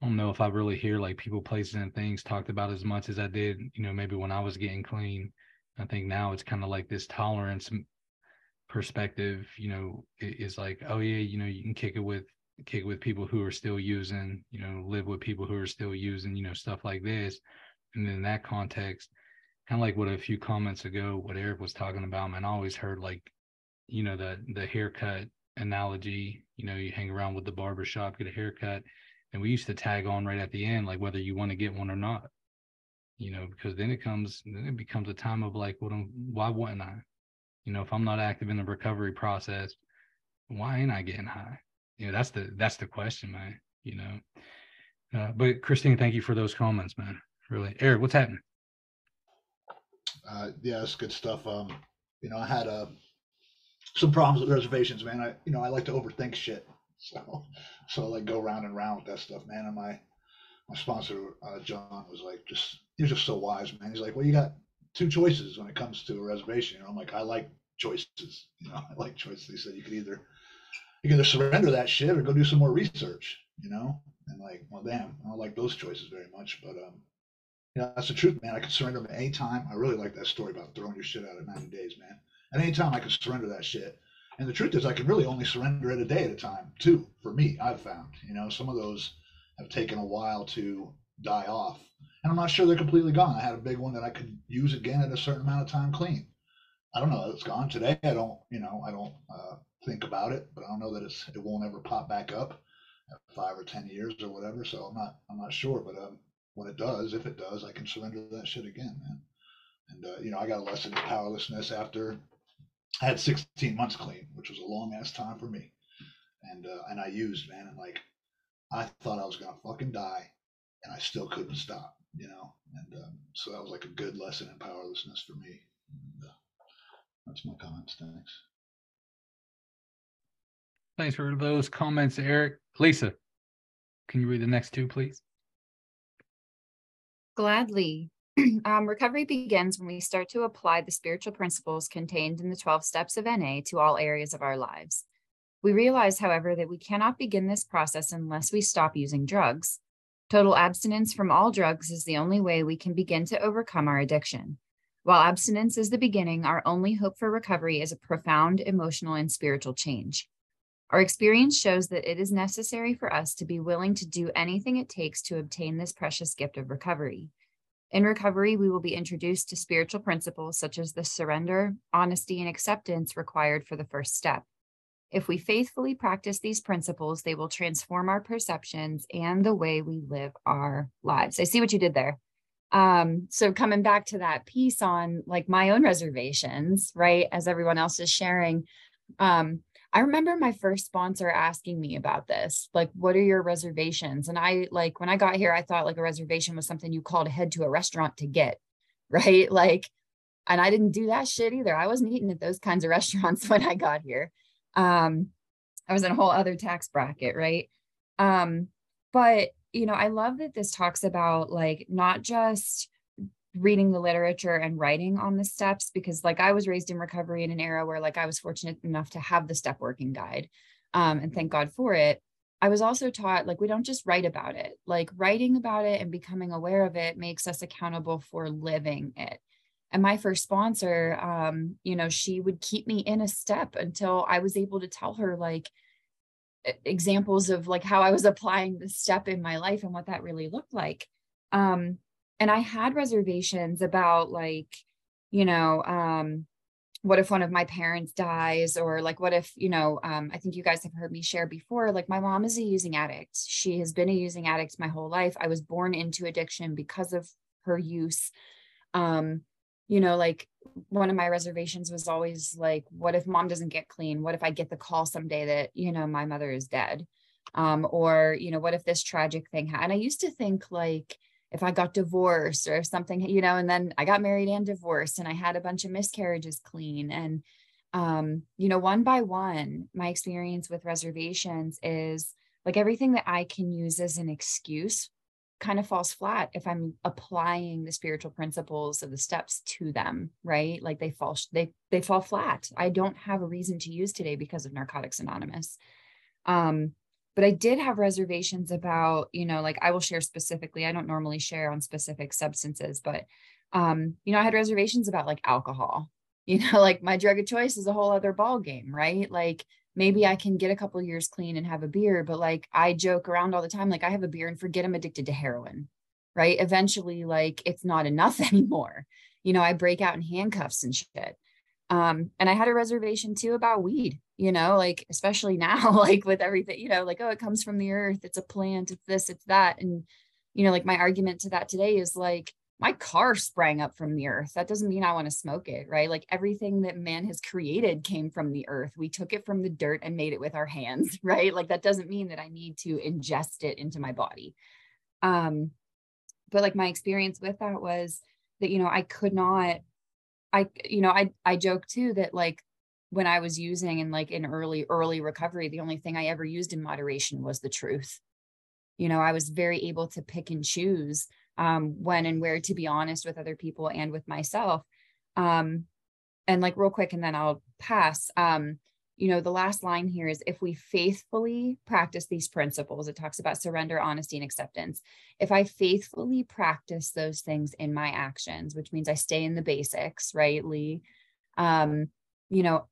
I don't know if I really hear like people, places, and things talked about as much as I did, you know, maybe when I was getting clean. I think now it's kind of like this tolerance perspective, you know, is like, oh yeah, you know, you can kick it with kick it with people who are still using, you know, live with people who are still using, you know, stuff like this. And in that context, kind of like what a few comments ago, what Eric was talking about, man, I always heard like, you know, the the haircut analogy, you know, you hang around with the barber shop, get a haircut and we used to tag on right at the end, like whether you want to get one or not. You know, because then it comes, then it becomes a time of like, what? why wouldn't I? You know, if I'm not active in the recovery process, why ain't I getting high? You know, that's the that's the question, man. You know, uh, but Christine, thank you for those comments, man. Really, Eric, what's happening? Uh, yeah, that's good stuff. Um, you know, I had uh, some problems with reservations, man. I, you know, I like to overthink shit. So, so I like go round and round with that stuff, man. And my my sponsor, uh, John, was like, just he's just so wise, man. He's like, well, you got two choices when it comes to a reservation. You know, I'm like, I like choices. You know, I like choices. He said you could either you can either surrender that shit or go do some more research. You know, and like, well, damn, I don't like those choices very much, but um. Yeah, that's the truth, man. I could surrender them at any time. I really like that story about throwing your shit out at 90 days, man. At any time, I could surrender that shit. And the truth is, I can really only surrender it a day at a time, too. For me, I've found, you know, some of those have taken a while to die off, and I'm not sure they're completely gone. I had a big one that I could use again at a certain amount of time clean. I don't know. It's gone today. I don't, you know, I don't uh, think about it, but I don't know that it's it won't ever pop back up at five or ten years or whatever. So I'm not I'm not sure, but um, when it does, if it does, I can surrender that shit again, man. And uh, you know, I got a lesson in powerlessness after I had 16 months clean, which was a long ass time for me. And uh, and I used man, and like I thought I was gonna fucking die, and I still couldn't stop, you know. And um, so that was like a good lesson in powerlessness for me. And, uh, that's my comments. Thanks. Thanks for those comments, Eric. Lisa, can you read the next two, please? Gladly. um, recovery begins when we start to apply the spiritual principles contained in the 12 steps of NA to all areas of our lives. We realize, however, that we cannot begin this process unless we stop using drugs. Total abstinence from all drugs is the only way we can begin to overcome our addiction. While abstinence is the beginning, our only hope for recovery is a profound emotional and spiritual change. Our experience shows that it is necessary for us to be willing to do anything it takes to obtain this precious gift of recovery. In recovery, we will be introduced to spiritual principles such as the surrender, honesty, and acceptance required for the first step. If we faithfully practice these principles, they will transform our perceptions and the way we live our lives. I see what you did there. Um, so coming back to that piece on like my own reservations, right? As everyone else is sharing, um, I remember my first sponsor asking me about this, like, what are your reservations? And I like when I got here, I thought like a reservation was something you called ahead to a restaurant to get, right? Like, and I didn't do that shit either. I wasn't eating at those kinds of restaurants when I got here. Um, I was in a whole other tax bracket, right? Um, but you know, I love that this talks about like not just reading the literature and writing on the steps because like I was raised in recovery in an era where like I was fortunate enough to have the step working guide. Um, and thank God for it. I was also taught like we don't just write about it. Like writing about it and becoming aware of it makes us accountable for living it. And my first sponsor, um, you know, she would keep me in a step until I was able to tell her like examples of like how I was applying the step in my life and what that really looked like. Um, and I had reservations about like, you know, um, what if one of my parents dies or like what if you know um, i think you guys have heard me share before like my mom is a using addict she has been a using addict my whole life i was born into addiction because of her use um, you know, like one of my reservations was always like, what if mom doesn't get clean? What if I get the call someday that, you know, my mother is dead? Um, or, you know, what if this tragic thing happened? And I used to think like, if I got divorced or if something, you know, and then I got married and divorced and I had a bunch of miscarriages clean. And, um, you know, one by one, my experience with reservations is like everything that I can use as an excuse kind of falls flat if i'm applying the spiritual principles of the steps to them right? Like they fall they they fall flat. I don't have a reason to use today because of narcotics anonymous. Um but i did have reservations about you know like i will share specifically i don't normally share on specific substances but um you know i had reservations about like alcohol you know like my drug of choice is a whole other ball game right like maybe I can get a couple years clean and have a beer, but like I joke around all the time, like I have a beer and forget I'm addicted to heroin, right? Eventually, like it's not enough anymore. You know, I break out in handcuffs and shit. Um, and I had a reservation too about weed, you know, like especially now, like with everything, you know, like, oh, it comes from the earth, it's a plant, it's this, it's that. And, you know, like my argument to that today is like, my car sprang up from the earth. That doesn't mean I want to smoke it, right? Like everything that man has created came from the earth. We took it from the dirt and made it with our hands, right? Like that doesn't mean that I need to ingest it into my body. Um, but like my experience with that was that, you know, I could not, I, you know, I, I joke too that like when I was using and like in early, early recovery, the only thing I ever used in moderation was the truth. You know, I was very able to pick and choose um, when and where to be honest with other people and with myself. Um, and like real quick, and then I'll pass. Um, you know, the last line here is if we faithfully practice these principles, it talks about surrender, honesty, and acceptance. If I faithfully practice those things in my actions, which means I stay in the basics, right, Lee? Um, you know,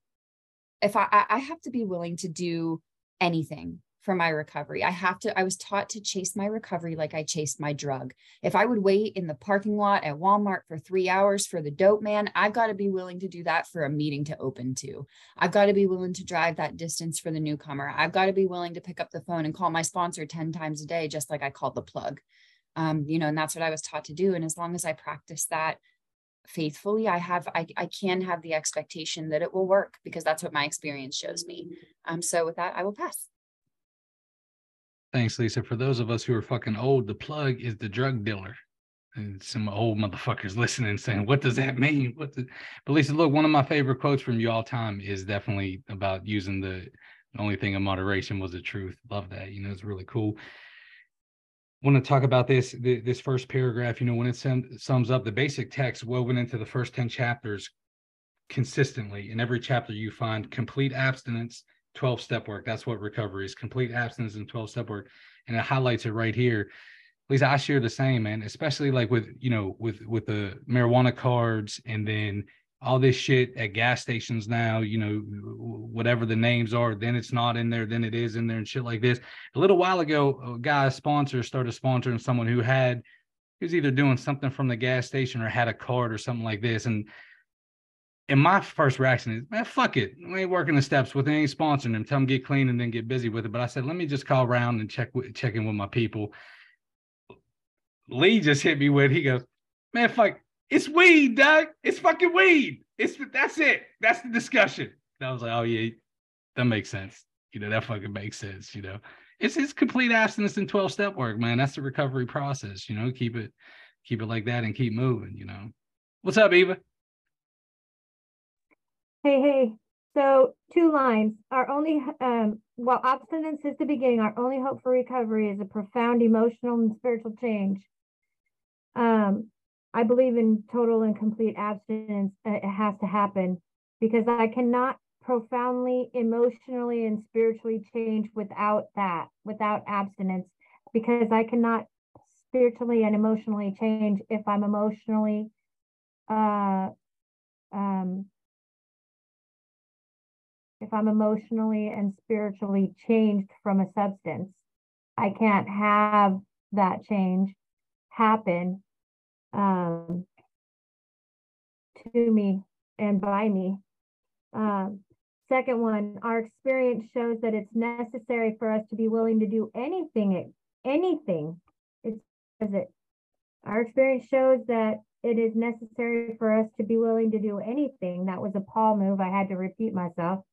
if I I have to be willing to do anything for my recovery. I have to, I was taught to chase my recovery like I chased my drug. If I would wait in the parking lot at Walmart for three hours for the dope man, I've got to be willing to do that for a meeting to open to. I've got to be willing to drive that distance for the newcomer. I've got to be willing to pick up the phone and call my sponsor 10 times a day, just like I called the plug. Um, you know, and that's what I was taught to do. And as long as I practice that faithfully, I have, I, I can have the expectation that it will work because that's what my experience shows me. Um, so with that, I will pass. Thanks, Lisa. For those of us who are fucking old, the plug is the drug dealer. And some old motherfuckers listening saying, What does that mean? What the but Lisa, look, one of my favorite quotes from you all time is definitely about using the, only thing in moderation was the truth. Love that. You know, it's really cool. Want to talk about this this first paragraph, you know, when it sum, sums up the basic text woven into the first 10 chapters consistently. In every chapter, you find complete abstinence 12 step work. That's what recovery is complete abstinence and 12 step work. And it highlights it right here. At least I share the same, man, especially like with, you know, with, with the marijuana cards and then all this shit at gas stations now, you know, whatever the names are, then it's not in there, then it is in there and shit like this. A little while ago, a guy sponsor started sponsoring someone who had, he was either doing something from the gas station or had a card or something like this. And and my first reaction is, man, fuck it. We ain't working the steps with any sponsoring them. Tell them get clean and then get busy with it. But I said, let me just call around and check check in with my people. Lee just hit me with, he goes, Man, fuck, it's weed, Doug. It's fucking weed. It's that's it. That's the discussion. And I was like, oh yeah, that makes sense. You know, that fucking makes sense. You know, it's it's complete abstinence and 12 step work, man. That's the recovery process. You know, keep it keep it like that and keep moving. You know, what's up, Eva? Hey, hey. So two lines. Our only um while abstinence is the beginning, our only hope for recovery is a profound emotional and spiritual change. Um, I believe in total and complete abstinence. Uh, it has to happen because I cannot profoundly emotionally and spiritually change without that, without abstinence, because I cannot spiritually and emotionally change if I'm emotionally uh um if I'm emotionally and spiritually changed from a substance. I can't have that change happen um, to me and by me. Um, second one, our experience shows that it's necessary for us to be willing to do anything, anything. It's it. Our experience shows that it is necessary for us to be willing to do anything. That was a Paul move. I had to repeat myself.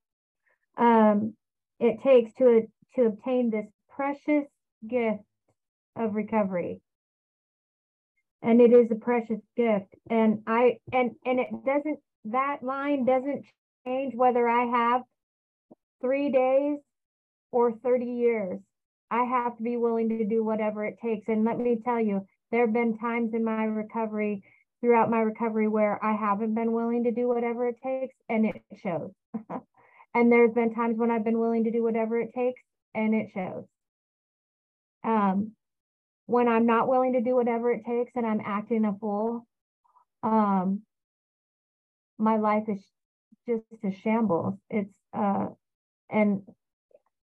Um, it takes to to obtain this precious gift of recovery and it is a precious gift. And i and and it doesn't that line doesn't change whether i have three days or 30 years. I have to be willing to do whatever it takes. And let me tell you there have been times in my recovery throughout my recovery where i haven't been willing to do whatever it takes and it shows. And there's been times when i've been willing to do whatever it takes and it shows. Um when I'm not willing to do whatever it takes and I'm acting a fool, um, my life is just a shambles. It's uh, and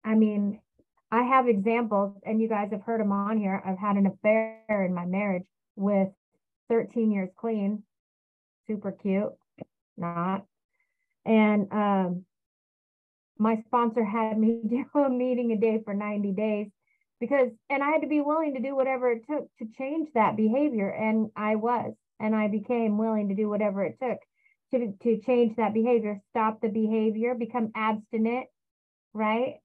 I mean, I have examples, and you guys have heard them on here. I've had an affair in my marriage with 13 years clean, super cute, not, and um, my sponsor had me do a meeting a day for 90 days because and I had to be willing to do whatever it took to change that behavior and I was and I became willing to do whatever it took to to change that behavior stop the behavior become abstinent right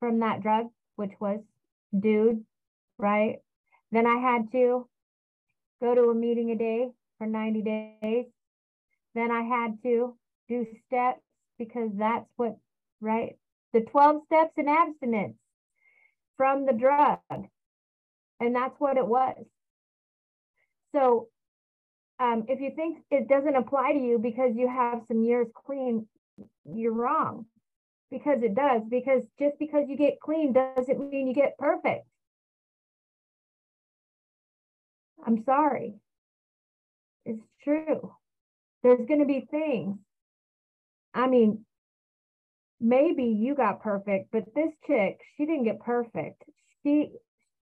from that drug which was dude right? Then I had to go to a meeting a day for 90 days. Then I had to do steps because that's what right the 12 steps in abstinence from the drug. And that's what it was. So um, if you think it doesn't apply to you because you have some years clean, you're wrong. Because it does. Because just because you get clean doesn't mean you get perfect. I'm sorry. It's true. There's going to be things. I mean, maybe you got perfect, but this chick, she didn't get perfect. She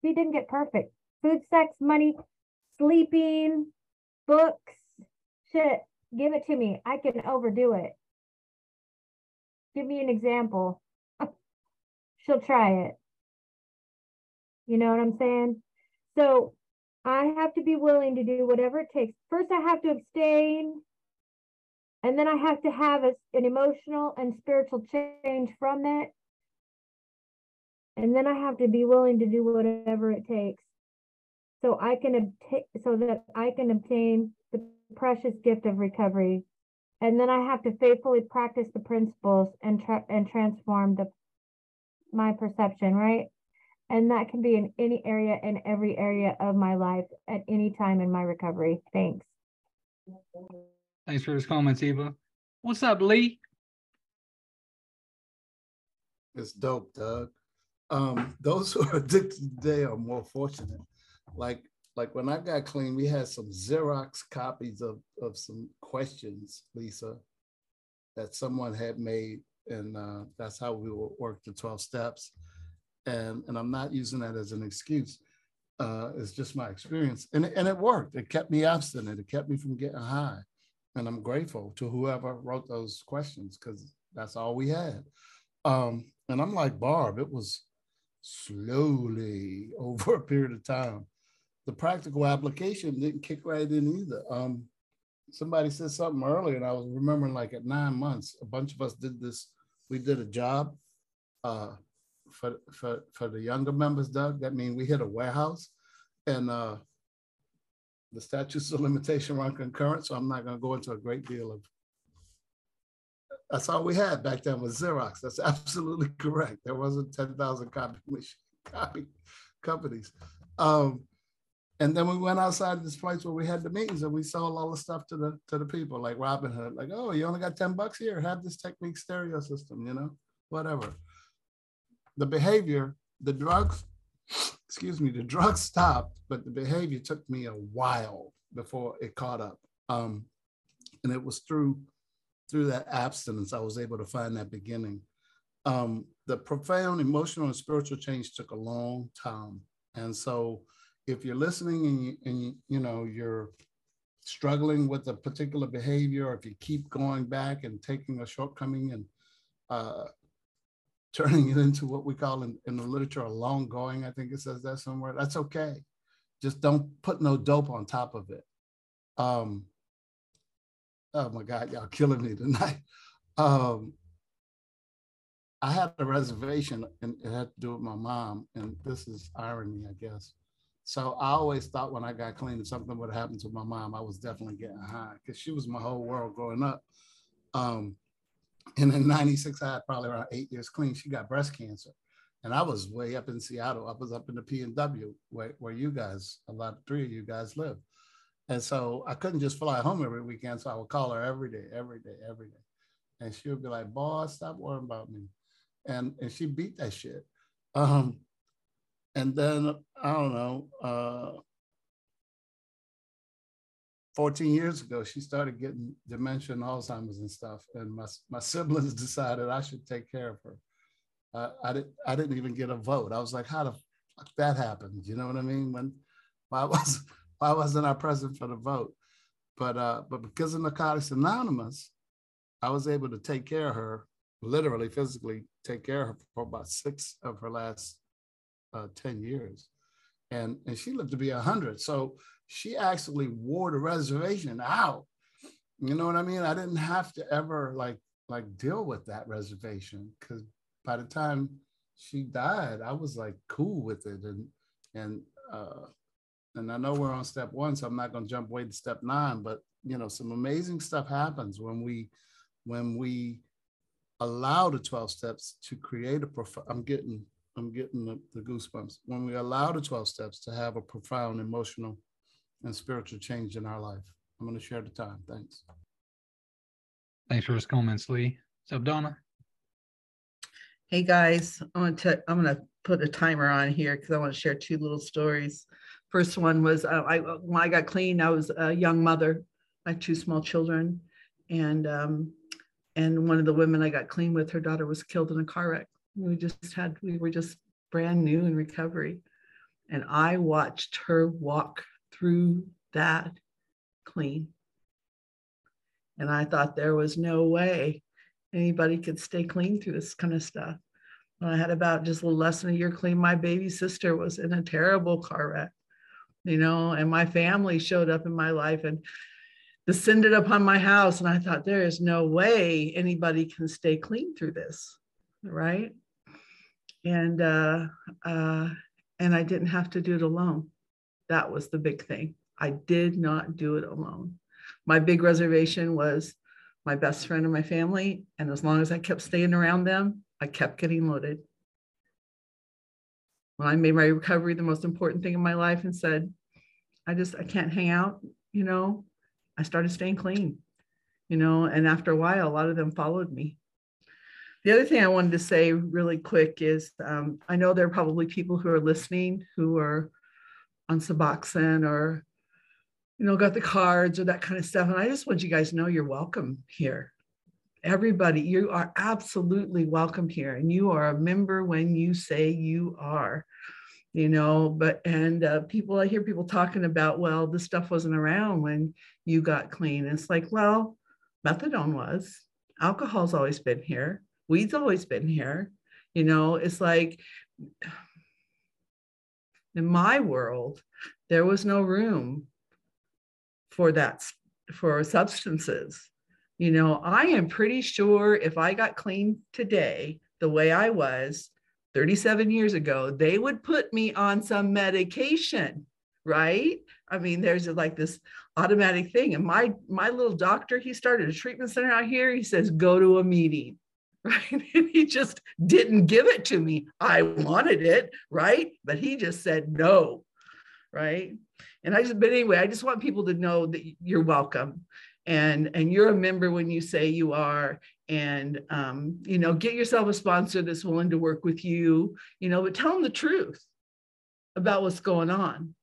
she didn't get perfect. Food, sex, money, sleeping, books, shit. Give it to me. I can overdo it. Give me an example. She'll try it. You know what I'm saying? So I have to be willing to do whatever it takes. First, I have to abstain and then I have to have a, an emotional and spiritual change from that. And then I have to be willing to do whatever it takes so I can obtain so that I can obtain the precious gift of recovery. And then I have to faithfully practice the principles and tra- and transform the my perception, right? And that can be in any area in every area of my life at any time in my recovery. Thanks. Thanks for his comments, Eva. What's up, Lee? It's dope, Doug. Um, those who are addicted today are more fortunate. Like, like when I got clean, we had some Xerox copies of, of some questions, Lisa, that someone had made. And uh, that's how we will work the 12 steps. And, and I'm not using that as an excuse. Uh, it's just my experience. And, and it worked. It kept me abstinent. It kept me from getting high. And I'm grateful to whoever wrote those questions because that's all we had. Um, and I'm like Barb, it was slowly over a period of time. the practical application didn't kick right in either. Um, somebody said something earlier, and I was remembering like at nine months, a bunch of us did this. We did a job uh, for for for the younger members, Doug. That means we hit a warehouse, and uh, the statutes of limitation run concurrent. So I'm not going to go into a great deal of. That's all we had back then was Xerox. That's absolutely correct. There wasn't 10,000 copy, copy companies. Um, and then we went outside of this place where we had the meetings and we sold all the stuff to the to the people like Robin Hood, like, oh, you only got 10 bucks here, have this Technics stereo system, you know, whatever. The behavior, the drugs, excuse me, the drug stopped, but the behavior took me a while before it caught up. Um, and it was through through that abstinence I was able to find that beginning. Um, the profound emotional and spiritual change took a long time. And so if you're listening and you, and you, you know you're struggling with a particular behavior, or if you keep going back and taking a shortcoming and uh, turning it into what we call in, in the literature a long going, I think it says that somewhere. That's okay. Just don't put no dope on top of it. Um, oh my God, y'all killing me tonight. Um, I had a reservation and it had to do with my mom, and this is irony, I guess. So I always thought when I got clean, if something would happen to my mom, I was definitely getting high because she was my whole world growing up. Um, and in 96, I had probably around eight years clean. She got breast cancer. And I was way up in Seattle. I was up in the PNW where, where you guys, a lot, three of you guys live. And so I couldn't just fly home every weekend. So I would call her every day, every day, every day. And she would be like, boss, stop worrying about me. And, and she beat that shit. Um, and then I don't know, uh, 14 years ago, she started getting dementia and Alzheimer's and stuff. And my, my siblings decided I should take care of her. I, did, I didn't even get a vote. I was like, how the fuck that happened? You know what I mean? When why was why wasn't I present for the vote? But uh, but because of Narcotics Anonymous, I was able to take care of her, literally, physically take care of her for about six of her last uh, 10 years. And, and she lived to be 100. So she actually wore the reservation out. You know what I mean? I didn't have to ever like like deal with that reservation because by the time she died, I was like cool with it. And and uh, and I know we're on step one, so I'm not to jump way to step nine. But you know, some amazing stuff happens when we when we allow the 12 steps to create a profound. I'm getting I'm getting the, the goosebumps when we allow the 12 steps to have a profound emotional and spiritual change in our life. I'm going to share the time. Thanks. Thanks for those comments, Lee. So, Donna. Hey guys, I'm gonna t- I'm gonna put a timer on here because I want to share two little stories. First one was uh, I when I got clean, I was a young mother. I had two small children, and um, and one of the women I got clean with, her daughter was killed in a car wreck. We just had, we were just brand new in recovery. And I watched her walk through that clean. And I thought there was no way anybody could stay clean through this kind of stuff. When I had about just a little less than a year clean, my baby sister was in a terrible car wreck, you know, and my family showed up in my life and descended upon my house. And I thought, there is no way anybody can stay clean through this, right? And uh, uh, and I didn't have to do it alone. That was the big thing. I did not do it alone. My big reservation was my best friend and my family, and as long as I kept staying around them, I kept getting loaded. When I made my recovery the most important thing in my life and said, I just I can't hang out, you know, I started staying clean, you know, and after a while, a lot of them followed me the other thing I wanted to say really quick is um, I know there are probably people who are listening who are on Suboxone or, you know, got the cards or that kind of stuff. And I just want you guys to know you're welcome here. Everybody, you are absolutely welcome here. And you are a member when you say you are you know but and uh, people i hear people talking about well this stuff wasn't around when you got clean it's like well methadone was alcohol's always been here weed's always been here. You know, it's like in my world, there was no room for that for substances. You know, I am pretty sure if I got clean today the way I was 37 years ago, they would put me on some medication, right? I mean, there's like this automatic thing. And my my little doctor, he started a treatment center out here. He says, go to a meeting. Right. He just didn't give it to me. I wanted it, right? But he just said no. Right. And I just, but anyway, I just want people to know that you're welcome and and you're a member when you say you are and um, you know get yourself a sponsor that's willing to work with you you know but tell them the truth about what's going on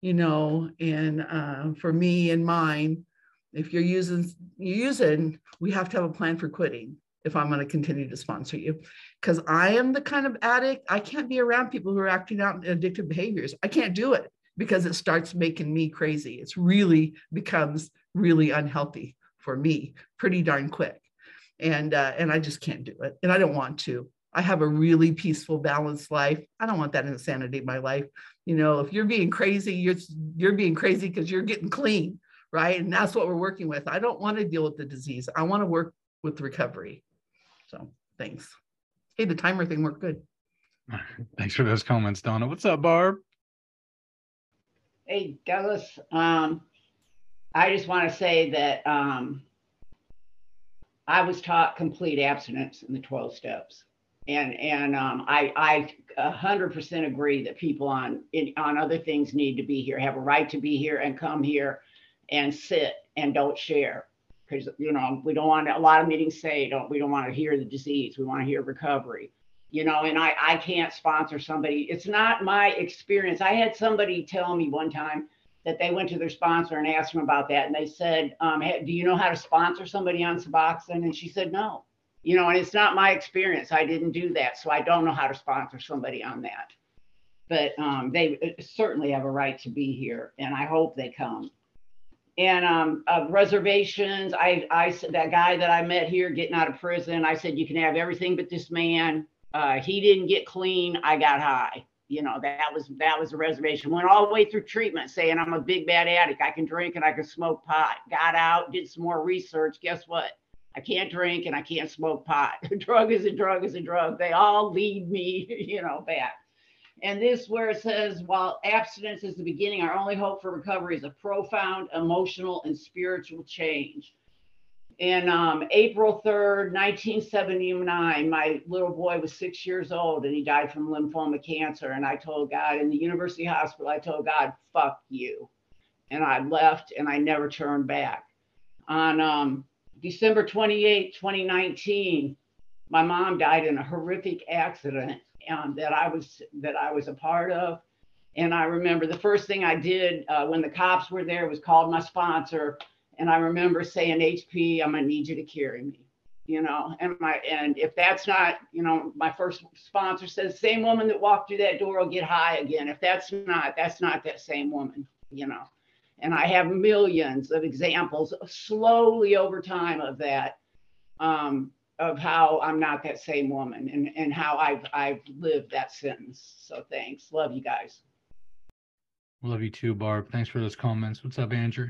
you know and uh, for me and mine if you're using you're using we have to have a plan for quitting if i'm going to continue to sponsor you. Because i am the kind of addict i can't be around people who are acting out in addictive behaviors. I can't do it because it starts making me crazy. It's really becomes really unhealthy for me pretty darn quick. And uh, and i just can't do it. And i don't want to. I have a really peaceful balanced life. I don't want that insanity in my life. You know if you're being crazy you're you're being crazy because you're getting clean right? And that's what we're working with. I don't want to deal with the disease. I want to work with recovery so thanks. Hey the timer thing worked good. Thanks for those comments donna. What's up barb? Hey douglas. Um I just want to say that um, I was taught complete abstinence in the 12 steps. And, and um, I, I 100% agree that people on, in, on other things need to be here, have a right to be here and come here and sit and don't share. Because, you know, we don't want a lot of meetings say, don't, we don't want to hear the disease. We want to hear recovery you know and i i can't sponsor somebody it's not my experience i had somebody tell me one time that they went to their sponsor and asked them about that. And they said, um, hey, do you know how to sponsor somebody on Suboxone? And she said, no, you know, and it's not my experience. I didn't do that. So I don't know how to sponsor somebody on that. But um, they uh, certainly have a right to be here and I hope they come. And um, uh, reservations, I, I, said that guy that I met here getting out of prison, I said, you can have everything but this man. Uh, he didn't get clean. I got high. You know that was that was a reservation. Went all the way through treatment saying i'm a big bad addict. I can drink and i can smoke pot. Got out did some more research. Guess what? I can't drink and i can't smoke pot. Drug is a drug is a drug. They all lead me you know back and this where it says while abstinence is the beginning our only hope for recovery is a profound emotional and spiritual change in um, April 3rd, 1979, my little boy was six years old and he died from lymphoma cancer. And I told God in the university hospital, I told God, fuck you. And I left and I never turned back. On um, December 28, 2019, my mom died in a horrific accident um, that I was that I was a part of. And I remember the first thing I did uh, when the cops were there was called my sponsor and I remember saying, HP, I'm gonna need you to carry me, you know, and my and if that's not, you know, my first sponsor says, same woman that walked through that door will get high again. If that's not, that's not that same woman, you know. And I have millions of examples slowly over time of that, um, of how I'm not that same woman and, and how I've I've lived that sentence. So thanks. Love you guys. Love you too, Barb. Thanks for those comments. What's up, Andrew?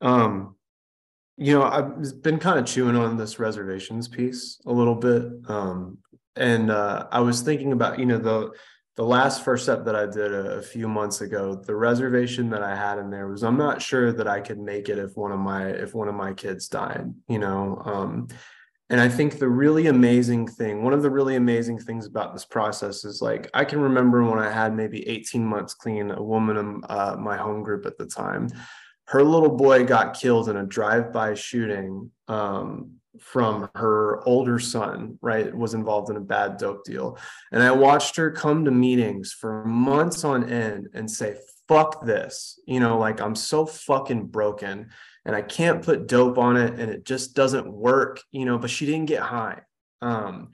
Um, you know, I've been kind of chewing on this reservations piece a little bit. Um, and uh, I was thinking about, you know, the the last first step that I did a, a, few months ago, the reservation that I had in there was I'm not sure that I could make it if one of my if one of my kids died, you know. Um, and I think the really amazing thing, one of the really amazing things about this process is like I can remember when I had maybe 18 months clean, a woman in uh, my home group at the time her little boy got killed in a drive-by shooting um, from her older son right was involved in a bad dope deal. And i watched her come to meetings for months on end and say fuck this you know like i'm so fucking broken and i can't put dope on it and it just doesn't work you know but she didn't get high. Um,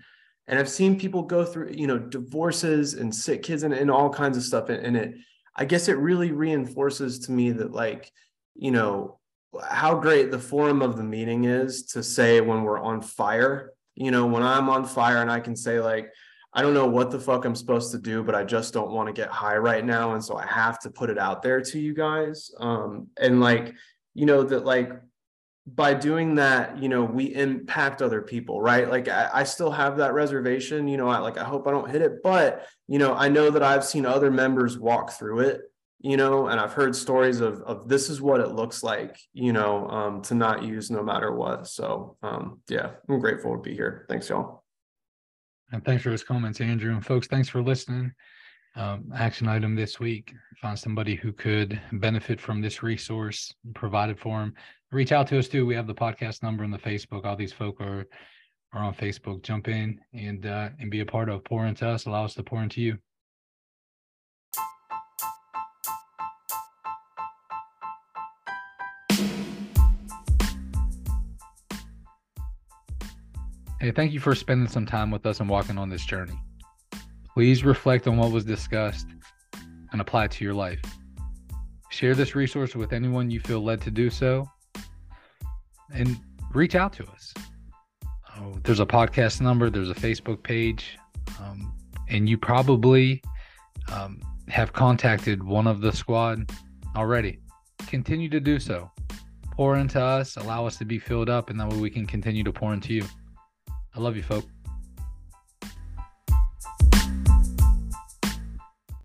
and i've seen people go through you know divorces and sick kids and, and all kinds of stuff. And, and it i guess it really reinforces to me that like you know how great the forum of the meeting is to say when we're on fire you know when i'm on fire and i can say like I don't know what the fuck I'm supposed to do, but I just don't want to get high right now. And so I have to put it out there to you guys. Um, and like, you know, that like by doing that, you know, we impact other people, right? Like I, I still have that reservation, you know, I like I hope I don't hit it, but you know, I know that I've seen other members walk through it you know, and I've heard stories of of this is what it looks like, you know, um, to not use no matter what. So um, yeah, I'm grateful to be here. Thanks, y'all. And thanks for those comments, Andrew. And folks, thanks for listening. Um, action item this week: find somebody who could benefit from this resource provided for them. Reach out to us too. We have the podcast number and the Facebook. All these folk are are on Facebook. Jump in and uh, and be a part of pour into us. Allow us to pour into you. Hey, thank you for spending some time with us and walking on this journey. Please reflect on what was discussed and apply it to your life. Share this resource with anyone you feel led to do so and reach out to us. Oh, there's a podcast number, there's a Facebook page, um, and you probably um, have contacted one of the squad already. Continue to do so. Pour into us, allow us to be filled up, and that way we can continue to pour into you. I love you, folks.